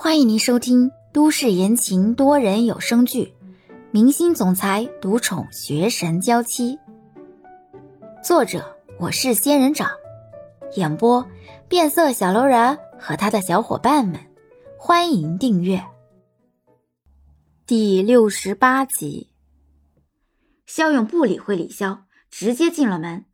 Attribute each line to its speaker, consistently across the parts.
Speaker 1: 欢迎您收听都市言情多人有声剧《明星总裁独宠学神娇妻》，作者我是仙人掌，演播变色小楼人和他的小伙伴们。欢迎订阅第六十八集。肖勇不理会李潇，直接进了门，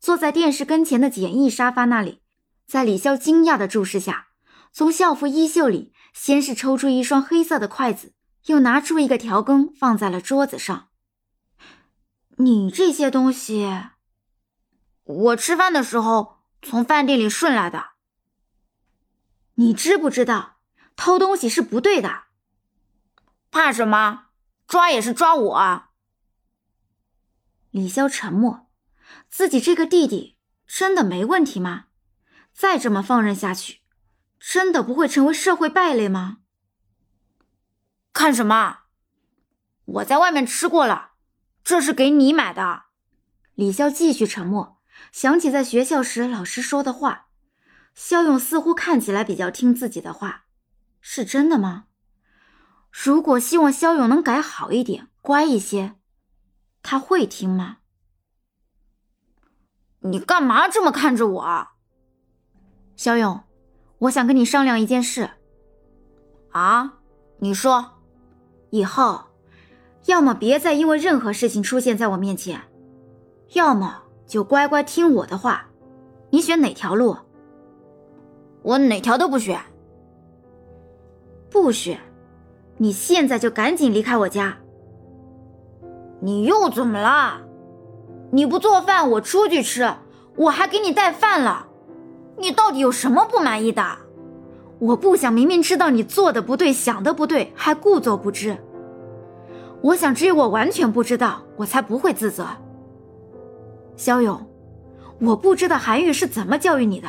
Speaker 1: 坐在电视跟前的简易沙发那里，在李潇惊讶的注视下，从校服衣袖里。先是抽出一双黑色的筷子，又拿出一个调羹放在了桌子上。你这些东西，我吃饭的时候从饭店里顺来的。你知不知道偷东西是不对的？
Speaker 2: 怕什么？抓也是抓我啊！
Speaker 1: 李潇沉默，自己这个弟弟真的没问题吗？再这么放任下去？真的不会成为社会败类吗？
Speaker 2: 看什么？我在外面吃过了，这是给你买的。
Speaker 1: 李潇继续沉默，想起在学校时老师说的话，肖勇似乎看起来比较听自己的话，是真的吗？如果希望肖勇能改好一点，乖一些，他会听吗？
Speaker 2: 你干嘛这么看着我，
Speaker 1: 肖勇？我想跟你商量一件事，
Speaker 2: 啊，你说，
Speaker 1: 以后，要么别再因为任何事情出现在我面前，要么就乖乖听我的话，你选哪条路？
Speaker 2: 我哪条都不选。
Speaker 1: 不选，你现在就赶紧离开我家。
Speaker 2: 你又怎么了？你不做饭，我出去吃，我还给你带饭了。你到底有什么不满意的？
Speaker 1: 我不想明明知道你做的不对，想的不对，还故作不知。我想只有我完全不知道，我才不会自责。肖勇，我不知道韩愈是怎么教育你的，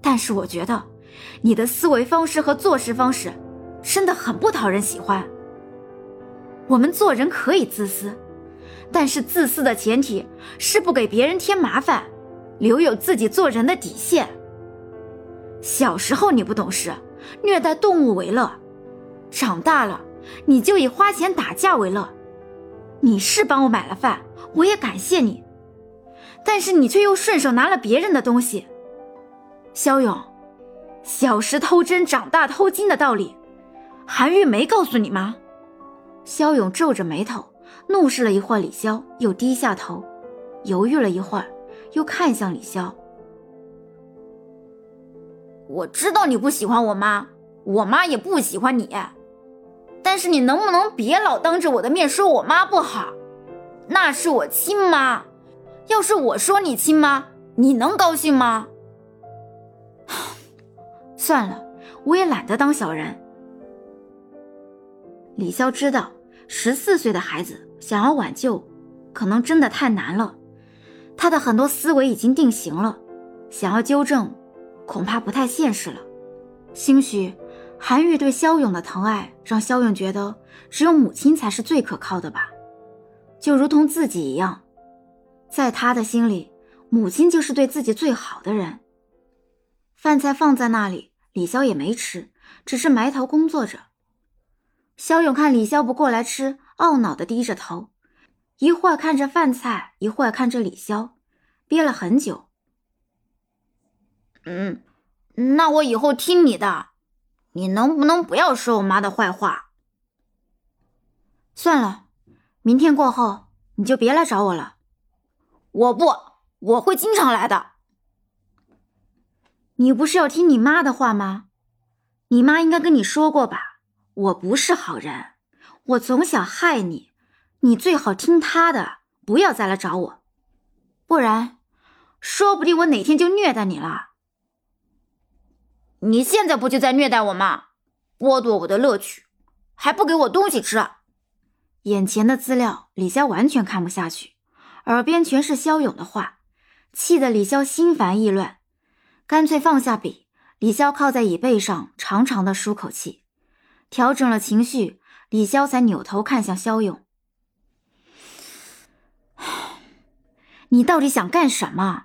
Speaker 1: 但是我觉得你的思维方式和做事方式真的很不讨人喜欢。我们做人可以自私，但是自私的前提是不给别人添麻烦。留有自己做人的底线。小时候你不懂事，虐待动物为乐；长大了，你就以花钱打架为乐。你是帮我买了饭，我也感谢你，但是你却又顺手拿了别人的东西。肖勇，小时偷针，长大偷金的道理，韩愈没告诉你吗？肖勇皱着眉头，怒视了一会儿李潇，又低下头，犹豫了一会儿。又看向李潇，
Speaker 2: 我知道你不喜欢我妈，我妈也不喜欢你，但是你能不能别老当着我的面说我妈不好？那是我亲妈，要是我说你亲妈，你能高兴吗？
Speaker 1: 算了，我也懒得当小人。李潇知道，十四岁的孩子想要挽救，可能真的太难了。他的很多思维已经定型了，想要纠正，恐怕不太现实了。兴许韩愈对肖勇的疼爱，让肖勇觉得只有母亲才是最可靠的吧，就如同自己一样，在他的心里，母亲就是对自己最好的人。饭菜放在那里，李潇也没吃，只是埋头工作着。肖勇看李潇不过来吃，懊恼地低着头。一会儿看着饭菜，一会儿看着李潇，憋了很久。
Speaker 2: 嗯，那我以后听你的，你能不能不要说我妈的坏话？
Speaker 1: 算了，明天过后你就别来找我了。
Speaker 2: 我不，我会经常来的。
Speaker 1: 你不是要听你妈的话吗？你妈应该跟你说过吧？我不是好人，我总想害你。你最好听他的，不要再来找我，不然，说不定我哪天就虐待你了。
Speaker 2: 你现在不就在虐待我吗？剥夺我的乐趣，还不给我东西吃。
Speaker 1: 眼前的资料，李潇完全看不下去，耳边全是肖勇的话，气得李潇心烦意乱，干脆放下笔。李潇靠在椅背上，长长的舒口气，调整了情绪，李潇才扭头看向肖勇。你到底想干什么？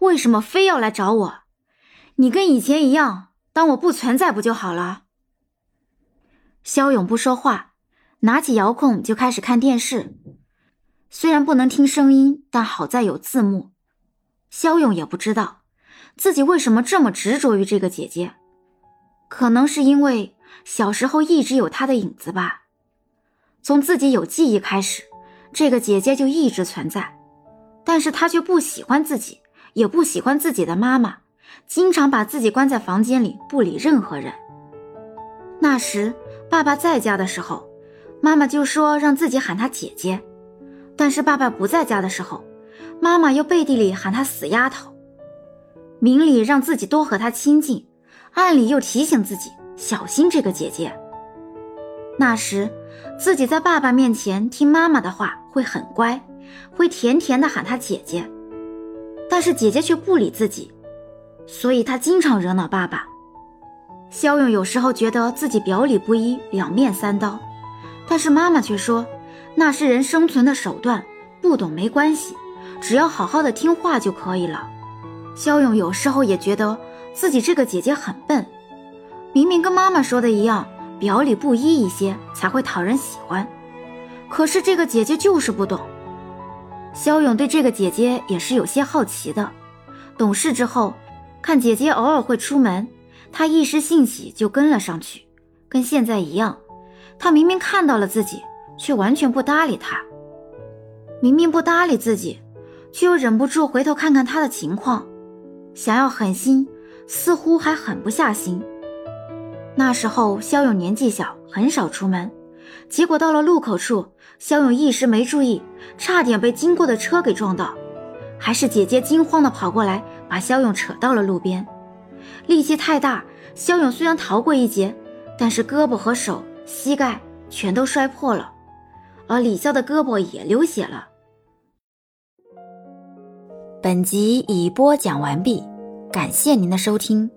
Speaker 1: 为什么非要来找我？你跟以前一样，当我不存在不就好了？肖勇不说话，拿起遥控就开始看电视。虽然不能听声音，但好在有字幕。肖勇也不知道自己为什么这么执着于这个姐姐，可能是因为小时候一直有她的影子吧。从自己有记忆开始，这个姐姐就一直存在，但是他却不喜欢自己，也不喜欢自己的妈妈，经常把自己关在房间里，不理任何人。那时。爸爸在家的时候，妈妈就说让自己喊他姐姐；但是爸爸不在家的时候，妈妈又背地里喊他死丫头，明里让自己多和他亲近，暗里又提醒自己小心这个姐姐。那时自己在爸爸面前听妈妈的话会很乖，会甜甜的喊她姐姐，但是姐姐却不理自己，所以她经常惹恼爸爸。肖勇有时候觉得自己表里不一，两面三刀，但是妈妈却说那是人生存的手段，不懂没关系，只要好好的听话就可以了。肖勇有时候也觉得自己这个姐姐很笨，明明跟妈妈说的一样，表里不一一些才会讨人喜欢，可是这个姐姐就是不懂。肖勇对这个姐姐也是有些好奇的，懂事之后，看姐姐偶尔会出门。他一时兴起就跟了上去，跟现在一样。他明明看到了自己，却完全不搭理他。明明不搭理自己，却又忍不住回头看看他的情况，想要狠心，似乎还狠不下心。那时候肖勇年纪小，很少出门，结果到了路口处，肖勇一时没注意，差点被经过的车给撞到，还是姐姐惊慌的跑过来，把肖勇扯到了路边。力气太大，肖勇虽然逃过一劫，但是胳膊和手、膝盖全都摔破了，而李潇的胳膊也流血了。本集已播讲完毕，感谢您的收听。